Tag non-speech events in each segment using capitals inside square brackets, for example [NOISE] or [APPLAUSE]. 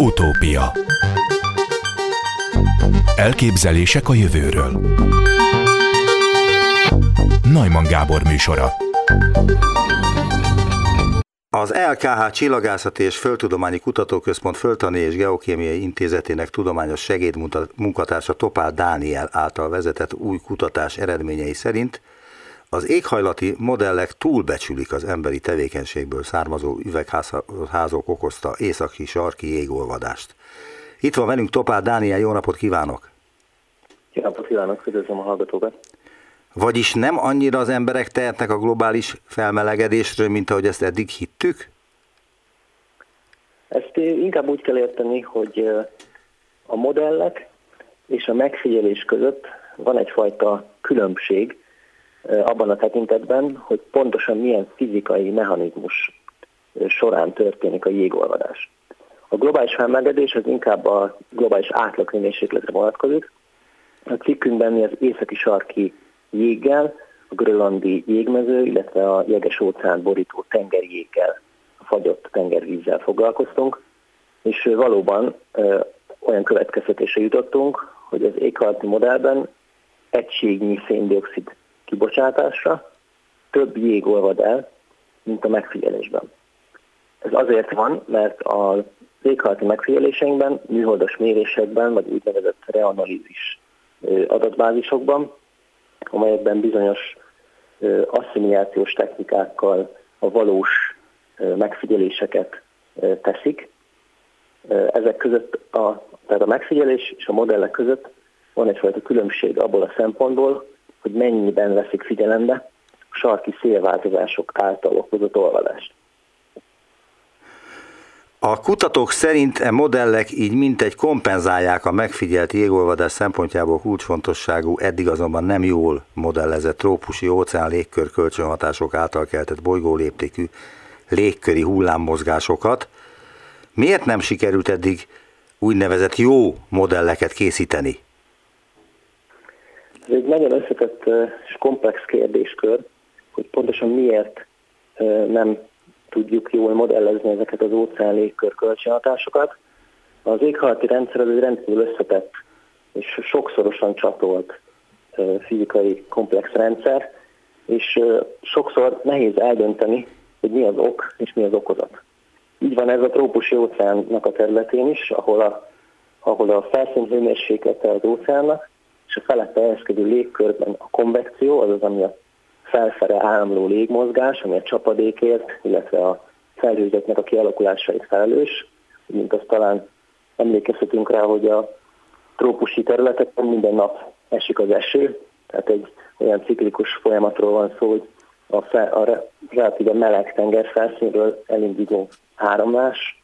Utópia. Elképzelések a jövőről. Najman Gábor műsora. Az LKH Csillagászati és Földtudományi Kutatóközpont Földtani és Geokémiai Intézetének tudományos segédmunkatársa Topál Dániel által vezetett új kutatás eredményei szerint az éghajlati modellek túlbecsülik az emberi tevékenységből származó üvegházok okozta északi sarki jégolvadást. Itt van velünk Topál Dániel, jó napot kívánok! Jó napot kívánok, üdvözlöm a hallgatókat! Vagyis nem annyira az emberek tehetnek a globális felmelegedésről, mint ahogy ezt eddig hittük? Ezt inkább úgy kell érteni, hogy a modellek és a megfigyelés között van egyfajta különbség abban a tekintetben, hogy pontosan milyen fizikai mechanizmus során történik a jégolvadás. A globális felmelegedés az inkább a globális átlaghőmérsékletre vonatkozik. A cikkünkben mi az északi sarki jéggel, a grönlandi jégmező, illetve a jeges óceán borító tengerjéggel, a fagyott tengervízzel foglalkoztunk, és valóban ö, olyan következtetésre jutottunk, hogy az éghajlati modellben egységnyi széndiokszid kibocsátásra több jég olvad el, mint a megfigyelésben. Ez azért van, mert az éghajlati megfigyeléseinkben, műholdas mérésekben, vagy úgynevezett reanalízis adatbázisokban amelyekben bizonyos asszimilációs technikákkal a valós megfigyeléseket teszik. Ezek között a, tehát a megfigyelés és a modellek között van egyfajta különbség abból a szempontból, hogy mennyiben veszik figyelembe a sarki szélváltozások által okozott olvadást. A kutatók szerint e modellek így mintegy kompenzálják a megfigyelt jégolvadás szempontjából kulcsfontosságú, eddig azonban nem jól modellezett trópusi óceán légkör kölcsönhatások által keltett bolygóléptékű légköri hullámmozgásokat. Miért nem sikerült eddig úgynevezett jó modelleket készíteni? Ez egy nagyon összetett és komplex kérdéskör, hogy pontosan miért nem tudjuk jól modellezni ezeket az óceán légkör kölcsönhatásokat. Az éghajlati rendszer az egy rendkívül összetett és sokszorosan csatolt fizikai komplex rendszer, és sokszor nehéz eldönteni, hogy mi az ok és mi az okozat. Így van ez a trópusi óceánnak a területén is, ahol a, ahol a felszín hőmérséklete az óceánnak, és a felette helyezkedő légkörben a konvekció, azaz ami a felfele áramló légmozgás, ami a csapadékért, illetve a felhőzetnek a kialakulásait felelős, mint azt talán emlékezhetünk rá, hogy a trópusi területeken minden nap esik az eső, tehát egy olyan ciklikus folyamatról van szó, hogy a, fel, a relatíve meleg tenger felszínről elinduló áramlás,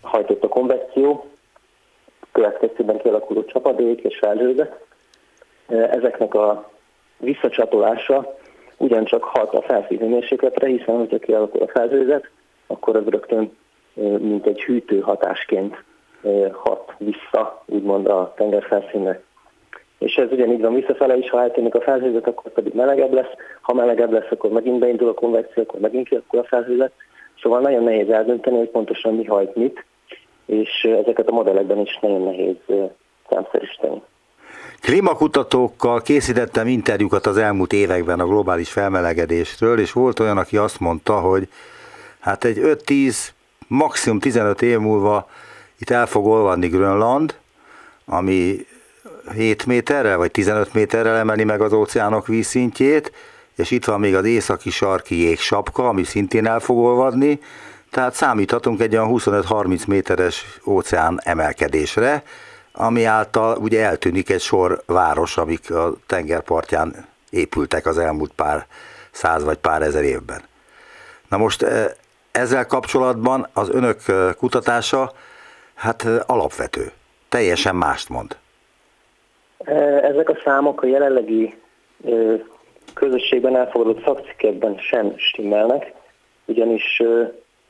hajtott a konvekció, következtében kialakuló csapadék és felhőzet. Ezeknek a visszacsatolása ugyancsak hat a felszínhőmérsékletre, hiszen hogyha kialakul a felhőzet, akkor az rögtön mint egy hűtő hatásként hat vissza, úgymond a tengerfelszínre. És ez ugyanígy van visszafele is, ha eltűnik a felhőzet, akkor pedig melegebb lesz, ha melegebb lesz, akkor megint beindul a konvekció, akkor megint kialakul a felhőzet. Szóval nagyon nehéz eldönteni, hogy pontosan mi hajt mit, és ezeket a modellekben is nagyon nehéz számszerűsíteni. Klímakutatókkal készítettem interjúkat az elmúlt években a globális felmelegedésről, és volt olyan, aki azt mondta, hogy hát egy 5-10, maximum 15 év múlva itt el fog olvadni Grönland, ami 7 méterrel vagy 15 méterrel emeli meg az óceánok vízszintjét, és itt van még az északi sarki jégsapka, ami szintén el fog olvadni, tehát számíthatunk egy olyan 25-30 méteres óceán emelkedésre, ami által ugye eltűnik egy sor város, amik a tengerpartján épültek az elmúlt pár száz vagy pár ezer évben. Na most e, ezzel kapcsolatban az önök e, kutatása hát e, alapvető, teljesen mást mond. Ezek a számok a jelenlegi közösségben elfogadott szakcikkekben sem stimmelnek, ugyanis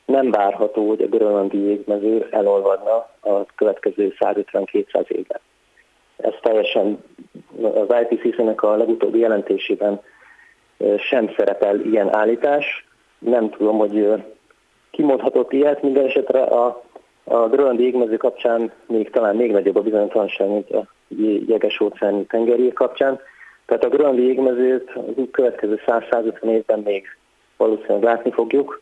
nem várható, hogy a grönlandi jégmező elolvadna a következő 150-200 évben. Ez teljesen az IPCC-nek a legutóbbi jelentésében sem szerepel ilyen állítás. Nem tudom, hogy kimondhatott ilyet, minden esetre a A grönlandi égmező kapcsán még talán még nagyobb a bizonytalanság, mint a jeges óceáni tengerjé kapcsán. Tehát a grönlandi jégmezőt az következő 100-150 évben még valószínűleg látni fogjuk.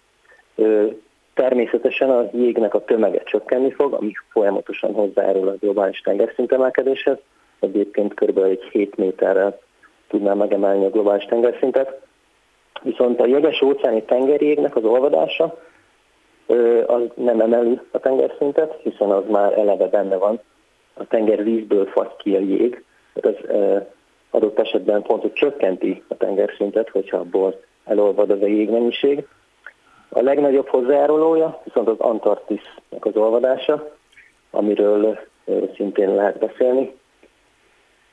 Természetesen a jégnek a tömege csökkenni fog, ami folyamatosan hozzájárul a globális tengerszintemelkedéshez. Egyébként kb. egy 7 méterrel tudná megemelni a globális tengerszintet. Viszont a jeges óceáni tengerjégnek az olvadása az nem emeli a tengerszintet, hiszen az már eleve benne van. A tenger vízből fagy ki a jég, tehát az adott esetben pont, hogy csökkenti a tengerszintet, hogyha abból elolvad az a jégmennyiség. A legnagyobb hozzájárulója viszont az Antarktisznak az olvadása, amiről szintén lehet beszélni.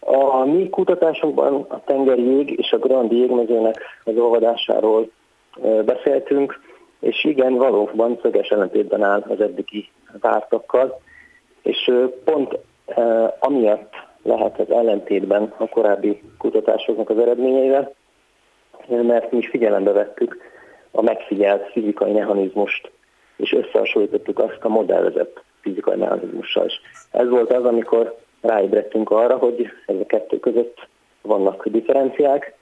A mi kutatásunkban a tengeri jég és a Grandi jégmezőnek az olvadásáról beszéltünk, és igen, valóban szöges ellentétben áll az eddigi vártakkal, és pont amiatt lehet ez ellentétben a korábbi kutatásoknak az eredményeivel, mert mi is figyelembe vettük a megfigyelt fizikai mechanizmust, és összehasonlítottuk azt a modellezett fizikai mechanizmussal is. Ez volt az, amikor ráébredtünk arra, hogy ez a kettő között vannak differenciák,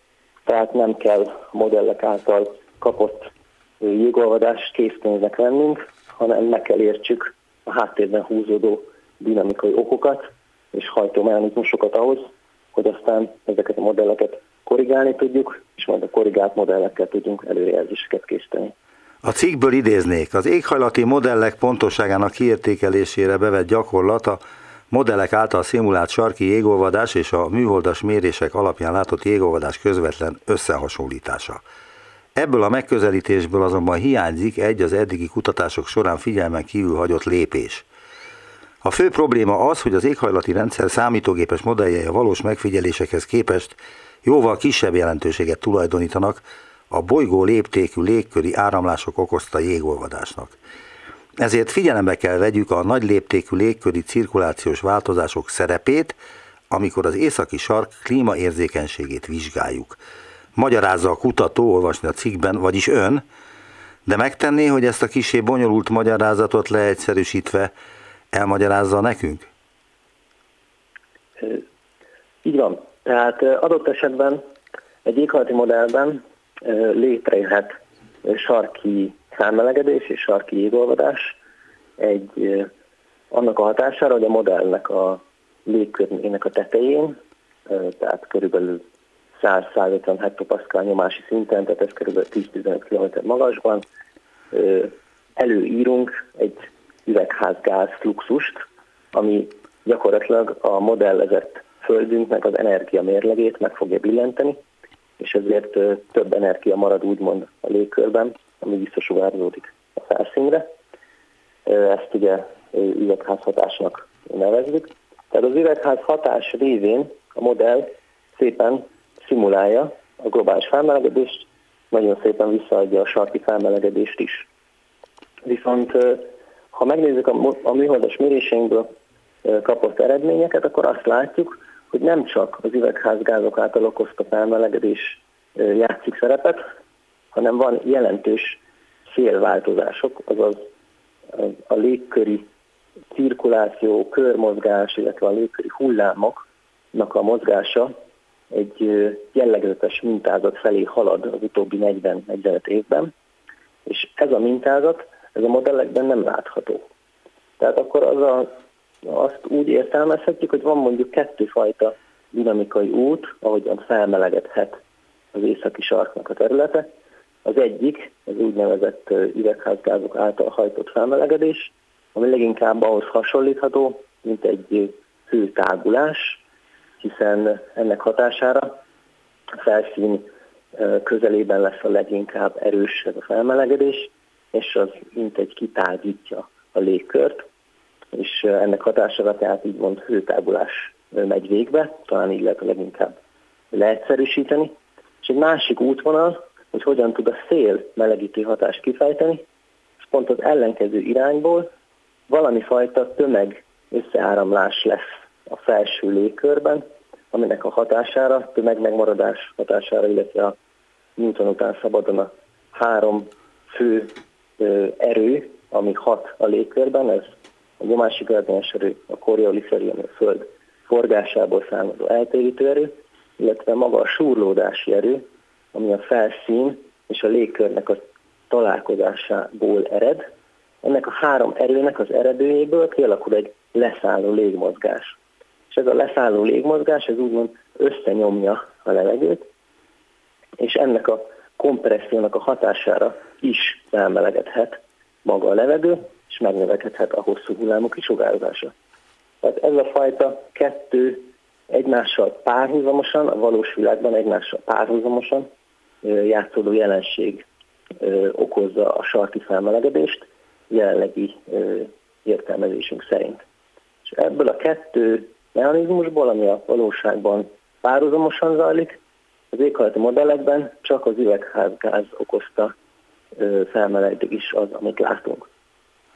tehát nem kell modellek által kapott jégolvadást készpénznek vennünk, hanem meg kell értsük a háttérben húzódó dinamikai okokat és hajtómechanizmusokat ahhoz, hogy aztán ezeket a modelleket korrigálni tudjuk, és majd a korrigált modellekkel tudjunk előrejelzéseket készíteni. A cikkből idéznék, az éghajlati modellek pontosságának kiértékelésére bevett a modellek által szimulált sarki jégolvadás és a műholdas mérések alapján látott jégolvadás közvetlen összehasonlítása. Ebből a megközelítésből azonban hiányzik egy az eddigi kutatások során figyelmen kívül hagyott lépés. A fő probléma az, hogy az éghajlati rendszer számítógépes modelljei a valós megfigyelésekhez képest jóval kisebb jelentőséget tulajdonítanak a bolygó léptékű légköri áramlások okozta jégolvadásnak. Ezért figyelembe kell vegyük a nagy léptékű légköri cirkulációs változások szerepét, amikor az északi sark klímaérzékenységét vizsgáljuk. Magyarázza a kutató, olvasni a cikkben, vagyis ön, de megtenné, hogy ezt a kisé bonyolult magyarázatot leegyszerűsítve elmagyarázza nekünk? Így van. Tehát adott esetben egy éghajlati modellben létrejöhet sarki felmelegedés és sarki jégolvadás egy annak a hatására, hogy a modellnek a légkörnének a tetején, tehát körülbelül 100-150 hektopaszkál nyomási szinten, tehát ez körülbelül 10-15 km magasban, előírunk egy üvegházgáz fluxust, ami gyakorlatilag a modellezett földünknek az energia mérlegét meg fogja billenteni, és ezért több energia marad úgymond a légkörben, ami visszasugárzódik a felszínre. Ezt ugye üvegházhatásnak nevezzük. Tehát az üvegház hatás révén a modell szépen szimulálja a globális felmelegedést, nagyon szépen visszaadja a sarki felmelegedést is. Viszont ha megnézzük a, a műholdas méréseinkből kapott eredményeket, akkor azt látjuk, hogy nem csak az üvegházgázok által okozta felmelegedés játszik szerepet, hanem van jelentős szélváltozások, azaz a légköri cirkuláció, körmozgás, illetve a légköri hullámoknak a mozgása egy jellegzetes mintázat felé halad az utóbbi 40-45 évben, és ez a mintázat, ez a modellekben nem látható. Tehát akkor az a azt úgy értelmezhetjük, hogy van mondjuk kettőfajta dinamikai út, ahogyan felmelegedhet az északi sarknak a területe. Az egyik, az úgynevezett üvegházgázok által hajtott felmelegedés, ami leginkább ahhoz hasonlítható, mint egy hőtágulás, hiszen ennek hatására a felszín közelében lesz a leginkább erős ez a felmelegedés, és az mint egy kitágítja a légkört, és ennek hatására tehát így mond hőtágulás megy végbe, talán így lehet a leginkább leegyszerűsíteni. És egy másik útvonal, hogy hogyan tud a szél melegítő hatást kifejteni, és pont az ellenkező irányból valami fajta tömeg összeáramlás lesz a felső légkörben, aminek a hatására, tömegmegmaradás hatására, illetve a Newton után szabadon a három fő erő, ami hat a légkörben, ez a gördényes erő a Coriolis erő, ami a Föld forgásából származó eltérítő erő, illetve maga a súrlódási erő, ami a felszín és a légkörnek a találkozásából ered. Ennek a három erőnek az eredőjéből kialakul egy leszálló légmozgás. És ez a leszálló légmozgás, ez úgymond összenyomja a levegőt, és ennek a kompressziónak a hatására is felmelegedhet maga a levegő, és megnövekedhet a hosszú hullámú kisugározása. Tehát ez a fajta kettő egymással párhuzamosan, a valós világban egymással párhuzamosan játszódó jelenség okozza a sarki felmelegedést jelenlegi értelmezésünk szerint. És ebből a kettő mechanizmusból, ami a valóságban párhuzamosan zajlik, az éghajlati modellekben csak az üvegházgáz okozta felmelegedés az, amit látunk.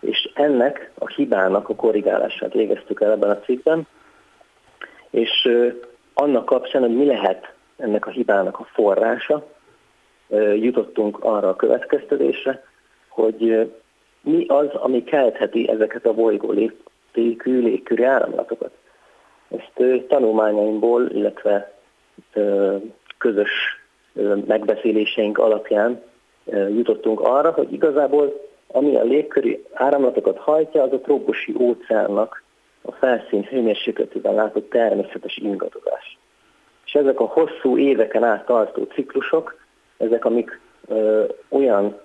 És ennek a hibának a korrigálását végeztük el ebben a cikkben, és annak kapcsán, hogy mi lehet ennek a hibának a forrása, jutottunk arra a következtetésre, hogy mi az, ami keltheti ezeket a bolygó légkű, légküri áramlatokat. Ezt tanulmányaimból, illetve közös megbeszéléseink alapján jutottunk arra, hogy igazából ami a légköri áramlatokat hajtja, az a trópusi óceánnak a felszín hőmérsékletében látott természetes ingadozás. És ezek a hosszú éveken át tartó ciklusok, ezek amik ö, olyan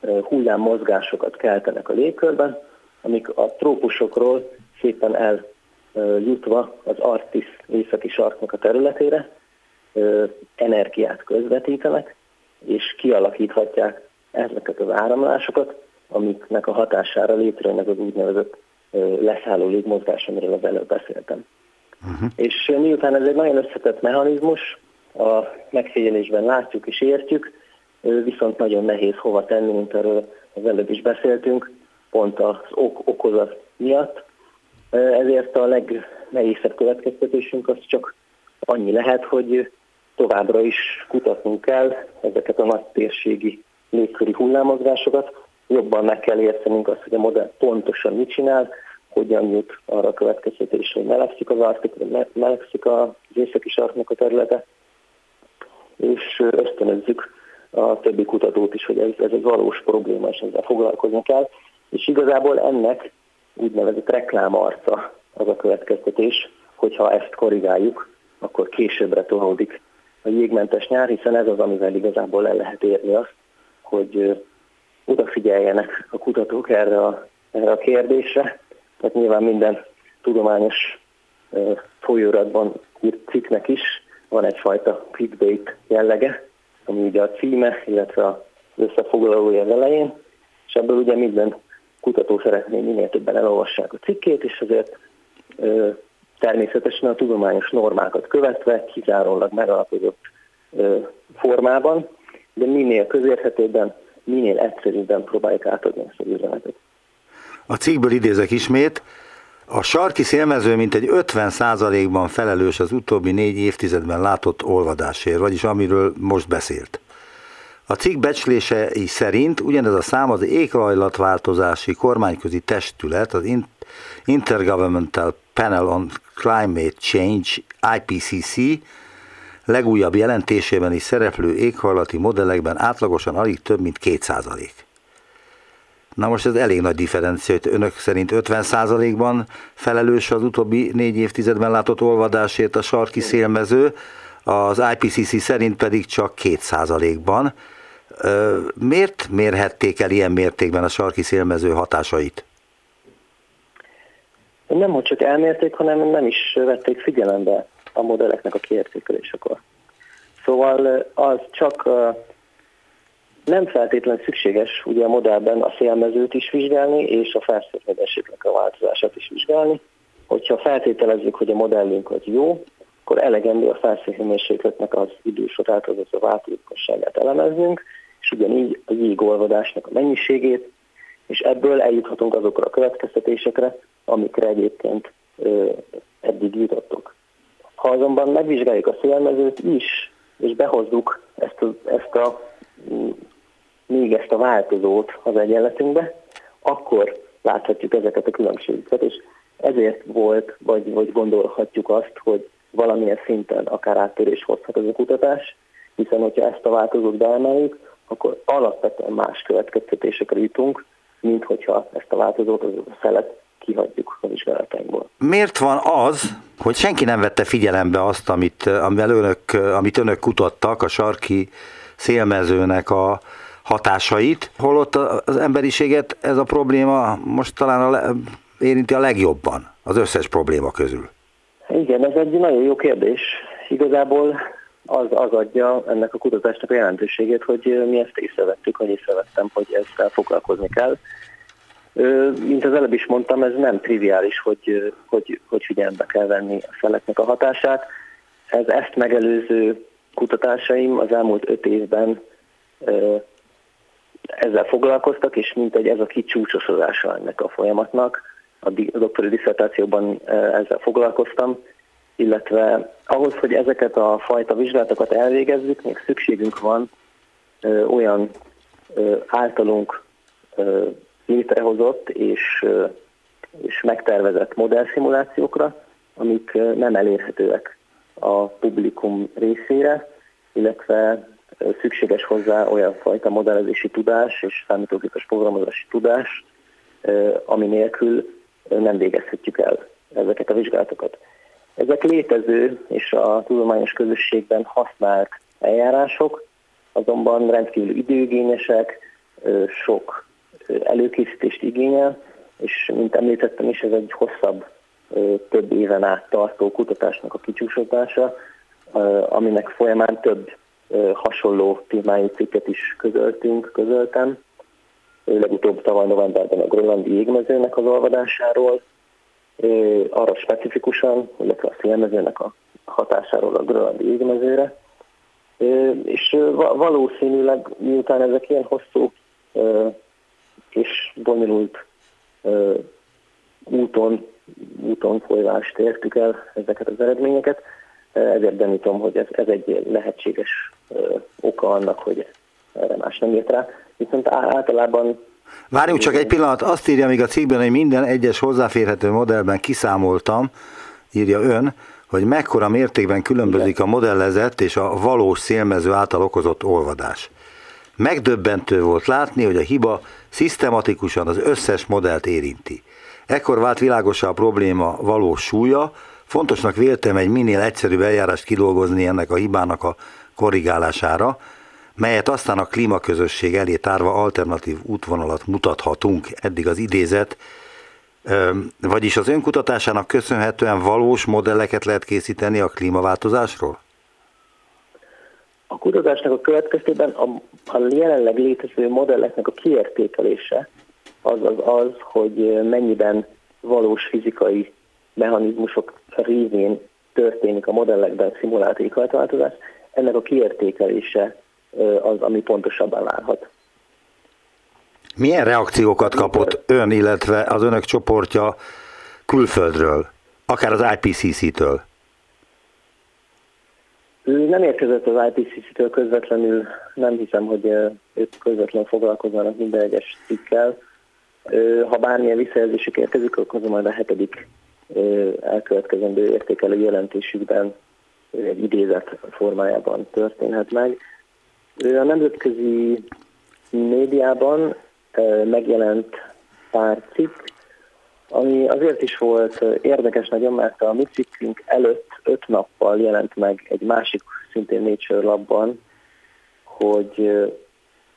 ö, hullámmozgásokat keltenek a légkörben, amik a trópusokról szépen eljutva az Arktisz északi sarknak a területére ö, energiát közvetítenek, és kialakíthatják ezeket az áramlásokat, amiknek a hatására létrejönnek az úgynevezett leszálló légmozgás, amiről az előbb beszéltem. Uh-huh. És miután ez egy nagyon összetett mechanizmus, a megfigyelésben látjuk és értjük, viszont nagyon nehéz hova tenni, mint erről az előbb is beszéltünk, pont az ok okozat miatt. Ezért a legnehézebb következtetésünk az csak annyi lehet, hogy továbbra is kutatnunk kell ezeket a nagy térségi légköri hullámozgásokat, jobban meg kell értenünk azt, hogy a modell pontosan mit csinál, hogyan jut arra a következtetésre, hogy melegszik az Arktik, melegszik az északi sarknak a területe, és ösztönözzük a többi kutatót is, hogy ez, ez egy valós probléma, és ezzel foglalkozni kell. És igazából ennek úgynevezett reklámarca az a következtetés, hogyha ezt korrigáljuk, akkor későbbre tolódik a jégmentes nyár, hiszen ez az, amivel igazából el lehet érni azt, hogy odafigyeljenek a kutatók erre a, erre a kérdésre. Tehát nyilván minden tudományos folyóratban írt cikknek is van egyfajta clickbait jellege, ami ugye a címe, illetve az összefoglalója az elején, és ebből ugye minden kutató szeretné minél többen elolvassák a cikkét, és azért ö, természetesen a tudományos normákat követve, kizárólag megalapozott ö, formában, de minél közérthetőbben, minél egyszerűbben próbáljuk átadni ezt az üzenetet. A cikkből idézek ismét, a sarki szélmező mintegy 50%-ban felelős az utóbbi négy évtizedben látott olvadásért, vagyis amiről most beszélt. A cikk becslései szerint ugyanez a szám az éghajlatváltozási kormányközi testület, az Intergovernmental Panel on Climate Change, IPCC, legújabb jelentésében is szereplő éghajlati modellekben átlagosan alig több mint 2%. Na most ez elég nagy differencia, hogy önök szerint 50%-ban felelős az utóbbi négy évtizedben látott olvadásért a sarki szélmező, az IPCC szerint pedig csak 2%-ban. Miért mérhették el ilyen mértékben a sarki szélmező hatásait? Nem, hogy csak elmérték, hanem nem is vették figyelembe a modelleknek a kiértékelésekor. Szóval az csak nem feltétlenül szükséges ugye a modellben a szélmezőt is vizsgálni, és a felszínedésüknek a változását is vizsgálni. Hogyha feltételezzük, hogy a modellünk az jó, akkor elegendő a felszínhőmérsékletnek az idősorát, azaz a változatosságát elemeznünk, és ugyanígy a jégolvadásnak a mennyiségét, és ebből eljuthatunk azokra a következtetésekre, amikre egyébként ö, eddig jutottunk. Ha azonban megvizsgáljuk a szélmezőt is, és behozzuk ezt a, ezt a még ezt a változót az egyenletünkbe, akkor láthatjuk ezeket a különbségeket, és ezért volt, vagy, vagy gondolhatjuk azt, hogy valamilyen szinten akár áttörés hozhat ez a kutatás, hiszen hogyha ezt a változót beemeljük, akkor alapvetően más következtetésekre jutunk, mint hogyha ezt a változót, az a szelet kihagyjuk a vizsgálatainkból. Miért van az, hogy senki nem vette figyelembe azt, amit, amivel önök, amit önök kutattak, a sarki szélmezőnek a hatásait, holott az emberiséget ez a probléma most talán a le, érinti a legjobban az összes probléma közül. Igen, ez egy nagyon jó kérdés. Igazából az, az adja ennek a kutatásnak a jelentőségét, hogy mi ezt észrevettük, hogy észrevettem, hogy ezzel foglalkozni kell. Mint az előbb is mondtam, ez nem triviális, hogy, hogy, hogy figyelembe kell venni a szeleknek a hatását. Ez ezt megelőző kutatásaim az elmúlt öt évben ezzel foglalkoztak, és mint egy ez a kicsúcsosodása ennek a folyamatnak. A doktori diszertációban ezzel foglalkoztam, illetve ahhoz, hogy ezeket a fajta vizsgálatokat elvégezzük, még szükségünk van olyan általunk létrehozott és, és megtervezett modellszimulációkra, amik nem elérhetőek a publikum részére, illetve szükséges hozzá olyan fajta modellezési tudás és számítógépes programozási tudás, ami nélkül nem végezhetjük el ezeket a vizsgálatokat. Ezek létező és a tudományos közösségben használt eljárások, azonban rendkívül időigényesek, sok előkészítést igényel, és mint említettem is, ez egy hosszabb, több éven át tartó kutatásnak a kicsúsodása, aminek folyamán több hasonló témájú cikket is közöltünk, közöltem. Legutóbb tavaly novemberben a grönlandi jégmezőnek az olvadásáról, arra specifikusan, illetve a szélmezőnek a hatásáról a grönlandi jégmezőre. És valószínűleg miután ezek ilyen hosszú és bonyolult úton, úton folyvást értük el ezeket az eredményeket, ezért gyanítom, hogy ez, ez egy lehetséges oka annak, hogy erre más nem jött rá. Viszont általában Várjunk csak egy pillanat, azt írja még a cikkben, hogy minden egyes hozzáférhető modellben kiszámoltam, írja ön, hogy mekkora mértékben különbözik a modellezett és a valós szélmező által okozott olvadás. Megdöbbentő volt látni, hogy a hiba szisztematikusan az összes modellt érinti. Ekkor vált világosá a probléma valós súlya, fontosnak véltem egy minél egyszerűbb eljárást kidolgozni ennek a hibának a korrigálására, melyet aztán a klímaközösség elé tárva alternatív útvonalat mutathatunk, eddig az idézet, vagyis az önkutatásának köszönhetően valós modelleket lehet készíteni a klímaváltozásról? A kutatásnak a következtében a, a jelenleg létező modelleknek a kiértékelése az az, az hogy mennyiben valós fizikai mechanizmusok révén történik a modellekben szimulált éghajlatváltozás, ennek a kiértékelése az, ami pontosabban várhat. Milyen reakciókat kapott ön, illetve az önök csoportja külföldről, akár az IPCC-től? Ő nem érkezett az IPCC-től közvetlenül, nem hiszem, hogy ők közvetlenül foglalkoznának minden egyes cikkel. Ha bármilyen visszajelzésük érkezik, akkor majd a hetedik elkövetkezendő értékelő jelentésükben egy idézet formájában történhet meg. A nemzetközi médiában megjelent pár cikk, ami azért is volt érdekes nagyon, mert a mi cikkünk előtt öt nappal jelent meg egy másik, szintén Nature labban, hogy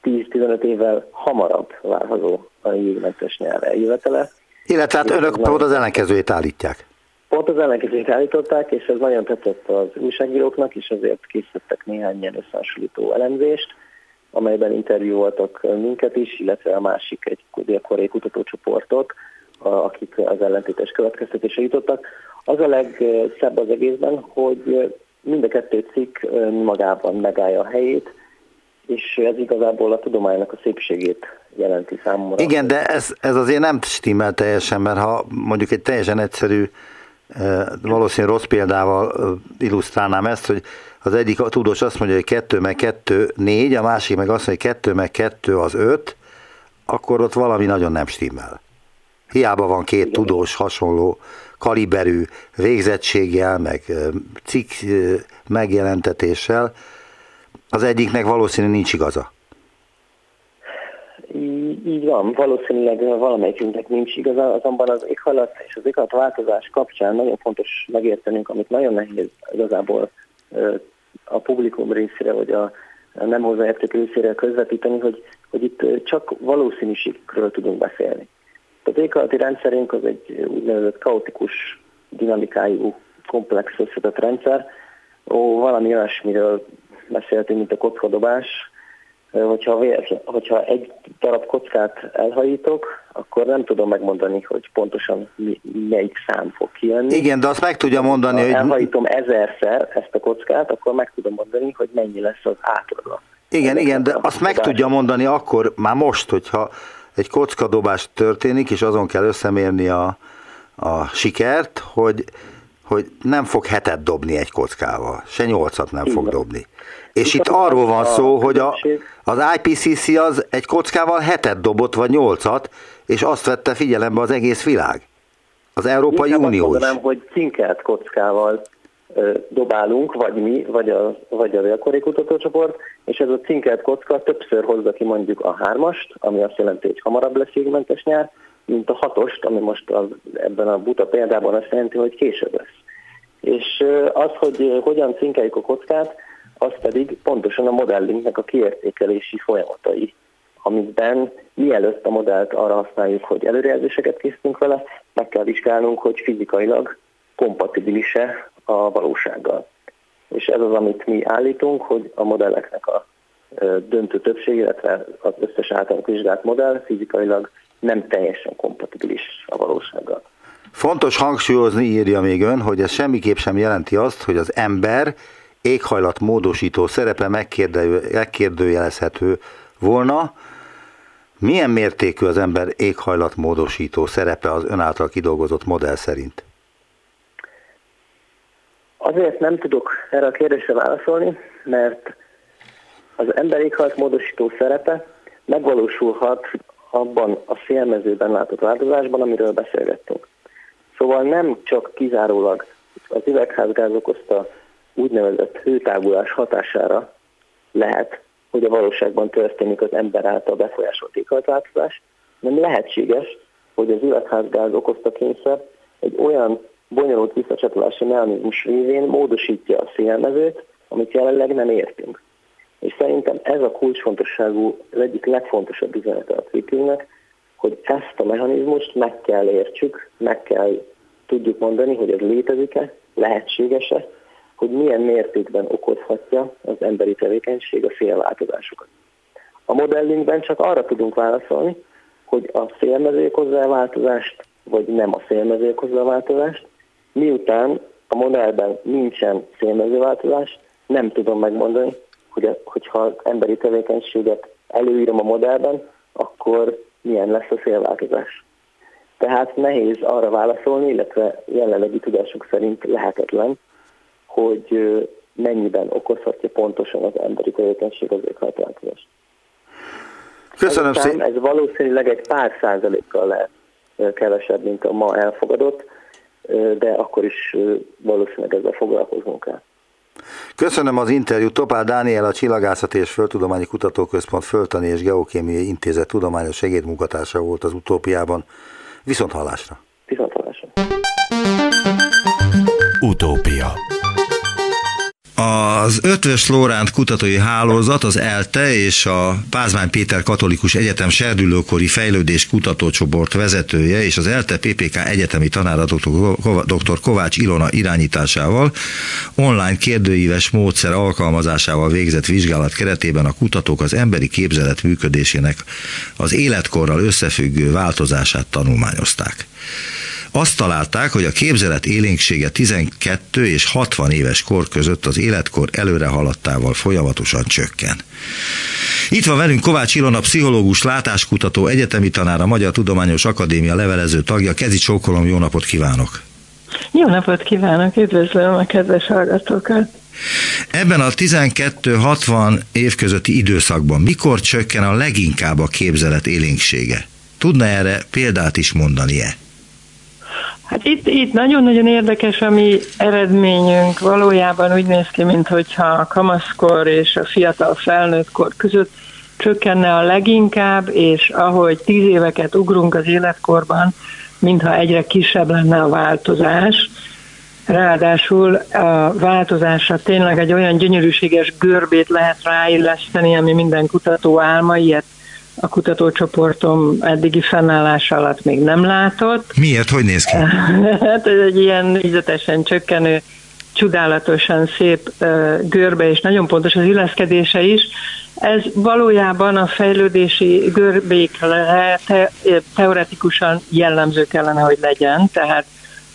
10-15 évvel hamarabb várható a jégmentes nyelv eljövetele. Illetve hát önök pont az ellenkezőjét állítják. Pont az ellenkezőjét állították, és ez nagyon tetszett az újságíróknak, és azért készítettek néhány ilyen összehasonlító elemzést, amelyben interjúoltak minket is, illetve a másik egy dél-koreai kutatócsoportot, akik az ellentétes következtetése jutottak. Az a legszebb az egészben, hogy mind a kettő cikk magában megállja a helyét, és ez igazából a tudománynak a szépségét jelenti számomra. Igen, de ez, ez azért nem stimmel teljesen, mert ha mondjuk egy teljesen egyszerű valószínűleg rossz példával illusztrálnám ezt, hogy az egyik a tudós azt mondja, hogy 2 meg 2 4, a másik meg azt mondja, hogy 2 meg 2 az 5, akkor ott valami nagyon nem stimmel. Hiába van két Igen. tudós hasonló kaliberű végzettséggel, meg cikk megjelentetéssel, az egyiknek valószínű nincs igaza. Így, van, valószínűleg valamelyikünknek nincs igaza, azonban az éghajlat és az éghajlat változás kapcsán nagyon fontos megértenünk, amit nagyon nehéz igazából a publikum részére, vagy a nem hozzáértők részére közvetíteni, hogy, hogy itt csak valószínűségről tudunk beszélni. Az éghajlati rendszerünk az egy úgynevezett kaotikus dinamikájú, komplex összetett rendszer. Ó, valami olyasmiről beszéltünk, mint a kockadobás. Hogyha, hogyha egy darab kockát elhajítok, akkor nem tudom megmondani, hogy pontosan mi, melyik szám fog kijönni. Igen, de azt meg tudja mondani, ha hogy... elhajítom ezerszer ezt a kockát, akkor meg tudom mondani, hogy mennyi lesz az átlaga. Igen, igen, de azt meg tudja mondani akkor, már most, hogyha egy kockadobás történik, és azon kell összemérni a, a sikert, hogy, hogy nem fog hetet dobni egy kockával, se nyolcat nem fog dobni. És itt arról van szó, hogy a, az IPCC az egy kockával hetet dobott, vagy nyolcat, és azt vette figyelembe az egész világ. Az Európai Inkább Unió is. hogy cinkelt kockával dobálunk, vagy mi, vagy a, vagy a vélkori kutatócsoport, és ez a cinkelt kocka többször hozza ki mondjuk a hármast, ami azt jelenti, hogy hamarabb lesz jégmentes nyár, mint a hatost, ami most az, ebben a buta példában azt jelenti, hogy később lesz. És az, hogy hogyan cinkeljük a kockát, az pedig pontosan a modellingnek a kiértékelési folyamatai, amiben mielőtt a modellt arra használjuk, hogy előrejelzéseket készítünk vele, meg kell vizsgálnunk, hogy fizikailag kompatibilise a valósággal. És ez az, amit mi állítunk, hogy a modelleknek a döntő többség, illetve az összes általunk vizsgált modell fizikailag nem teljesen kompatibilis a valósággal. Fontos hangsúlyozni, írja még ön, hogy ez semmiképp sem jelenti azt, hogy az ember éghajlat módosító szerepe megkérdőjelezhető volna. Milyen mértékű az ember éghajlat módosító szerepe az ön által kidolgozott modell szerint? Azért nem tudok erre a kérdésre válaszolni, mert az ember éghajlat módosító szerepe megvalósulhat abban a félmezőben látott változásban, amiről beszélgettünk. Szóval nem csak kizárólag az üvegházgáz okozta úgynevezett hőtágulás hatására lehet, hogy a valóságban történik az ember által befolyásolt éghajlatváltozás, nem lehetséges, hogy az üvegházgáz okozta kényszer egy olyan bonyolult visszacsatolási mechanizmus révén módosítja a szélmezőt, amit jelenleg nem értünk. És szerintem ez a kulcsfontosságú, az egyik legfontosabb üzenete a Twittingnek, hogy ezt a mechanizmust meg kell értsük, meg kell tudjuk mondani, hogy ez létezik-e, lehetséges-e, hogy milyen mértékben okozhatja az emberi tevékenység a szélváltozásokat. A modellingben csak arra tudunk válaszolni, hogy a szélmező okozza a változást, vagy nem a szélmező okozza a változást. Miután a modellben nincsen szélmezőváltozás, nem tudom megmondani, hogy, hogyha az emberi tevékenységet előírom a modellben, akkor milyen lesz a szélváltozás. Tehát nehéz arra válaszolni, illetve jelenlegi tudásunk szerint lehetetlen, hogy mennyiben okozhatja pontosan az emberi tevékenység az éghajlatváltozást. Köszönöm szépen. Ez valószínűleg egy pár százalékkal lehet kevesebb, mint a ma elfogadott, de akkor is valószínűleg ezzel foglalkoznunk kell. Köszönöm az interjút. Topál Dániel, a Csillagászati és Földtudományi Kutatóközpont Földtani és Geokémiai Intézet tudományos segédmunkatársa volt az utópiában. Viszont hallásra! Viszont hallásra! Utópia az Ötvös Lóránt kutatói hálózat, az ELTE és a Pázmány Péter Katolikus Egyetem serdülőkori fejlődés kutatócsoport vezetője és az ELTE PPK egyetemi tanára dr. Kovács Ilona irányításával online kérdőíves módszer alkalmazásával végzett vizsgálat keretében a kutatók az emberi képzelet működésének az életkorral összefüggő változását tanulmányozták azt találták, hogy a képzelet élénksége 12 és 60 éves kor között az életkor előre haladtával folyamatosan csökken. Itt van velünk Kovács Ilona, pszichológus, látáskutató, egyetemi tanár, a Magyar Tudományos Akadémia levelező tagja. Kezi csókolom, jó napot kívánok! Jó napot kívánok, üdvözlöm a kedves hallgatókat! Ebben a 12-60 év közötti időszakban mikor csökken a leginkább a képzelet élénksége? Tudna erre példát is mondani-e? Hát itt, itt nagyon-nagyon érdekes a mi eredményünk. Valójában úgy néz ki, mintha a kamaszkor és a fiatal felnőttkor között csökkenne a leginkább, és ahogy tíz éveket ugrunk az életkorban, mintha egyre kisebb lenne a változás. Ráadásul a változásra tényleg egy olyan gyönyörűséges görbét lehet ráilleszteni, ami minden kutató álma, ilyet a kutatócsoportom eddigi fennállása alatt még nem látott. Miért? Hogy néz ki? [LAUGHS] hát ez egy ilyen négyzetesen csökkenő, csodálatosan szép görbe, és nagyon pontos az illeszkedése is. Ez valójában a fejlődési görbékre te, teoretikusan jellemző kellene, hogy legyen, tehát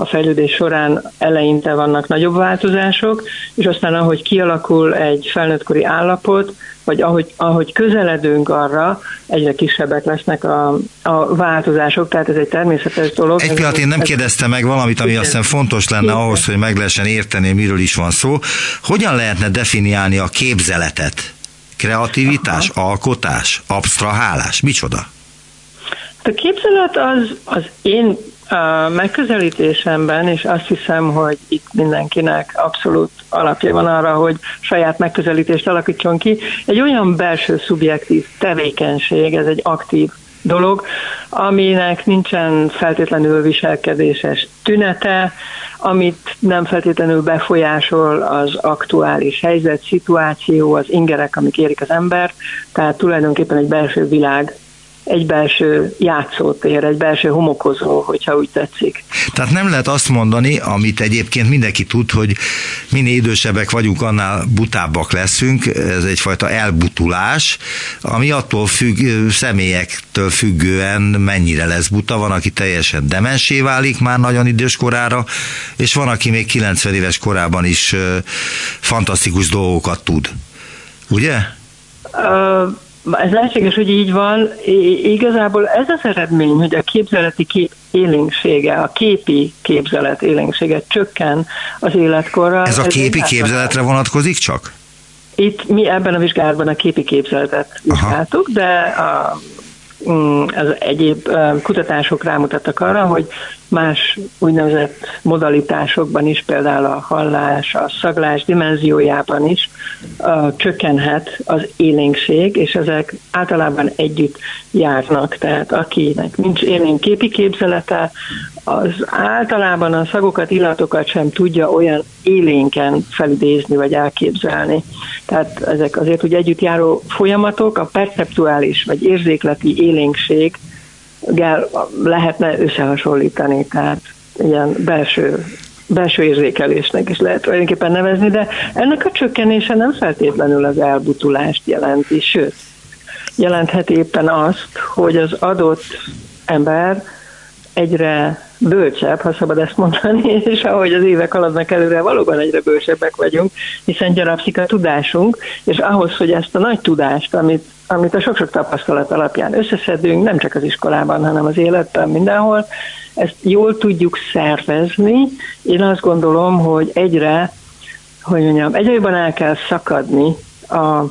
a fejlődés során eleinte vannak nagyobb változások, és aztán ahogy kialakul egy felnőttkori állapot, vagy ahogy, ahogy közeledünk arra, egyre kisebbek lesznek a, a változások, tehát ez egy természetes dolog. Egy pillanat, én nem kérdeztem meg valamit, ami azt hiszem fontos lenne ahhoz, hogy meg lehessen érteni, miről is van szó. Hogyan lehetne definiálni a képzeletet? Kreativitás, Aha. alkotás, absztrahálás, micsoda? A képzelet az, az én a megközelítésemben, és azt hiszem, hogy itt mindenkinek abszolút alapja van arra, hogy saját megközelítést alakítson ki, egy olyan belső szubjektív tevékenység, ez egy aktív dolog, aminek nincsen feltétlenül viselkedéses tünete, amit nem feltétlenül befolyásol az aktuális helyzet, szituáció, az ingerek, amik érik az embert, tehát tulajdonképpen egy belső világ egy belső játszótér, egy belső homokozó, hogyha úgy tetszik. Tehát nem lehet azt mondani, amit egyébként mindenki tud, hogy minél idősebbek vagyunk, annál butábbak leszünk, ez egyfajta elbutulás, ami attól függ, személyektől függően mennyire lesz buta, van, aki teljesen demensé válik már nagyon idős korára, és van, aki még 90 éves korában is fantasztikus dolgokat tud. Ugye? Uh ez lehetséges, hogy így van. Igazából ez az eredmény, hogy a képzeleti kép élénksége, a képi képzelet élénksége csökken az életkorral. Ez a képi képzeletre vonatkozik csak? Itt mi ebben a vizsgálatban a képi képzeletet vizsgáltuk, Aha. de a az egyéb kutatások rámutattak arra, hogy más úgynevezett modalitásokban is, például a hallás, a szaglás dimenziójában is csökkenhet az élénkség, és ezek általában együtt járnak. Tehát akinek nincs élénk képi képzelete, az általában a szagokat, illatokat sem tudja olyan élénken felidézni vagy elképzelni. Tehát ezek azért hogy együtt járó folyamatok, a perceptuális vagy érzékleti élénkség lehetne összehasonlítani, tehát ilyen belső belső érzékelésnek is lehet tulajdonképpen nevezni, de ennek a csökkenése nem feltétlenül az elbutulást jelenti, sőt, jelenthet éppen azt, hogy az adott ember egyre bölcsebb, ha szabad ezt mondani, [LAUGHS] és ahogy az évek haladnak előre, valóban egyre bölcsebbek vagyunk, hiszen gyarapszik a tudásunk, és ahhoz, hogy ezt a nagy tudást, amit, amit a sok-sok tapasztalat alapján összeszedünk, nem csak az iskolában, hanem az életben, mindenhol, ezt jól tudjuk szervezni. Én azt gondolom, hogy egyre, hogy mondjam, egyre jobban el kell szakadni a,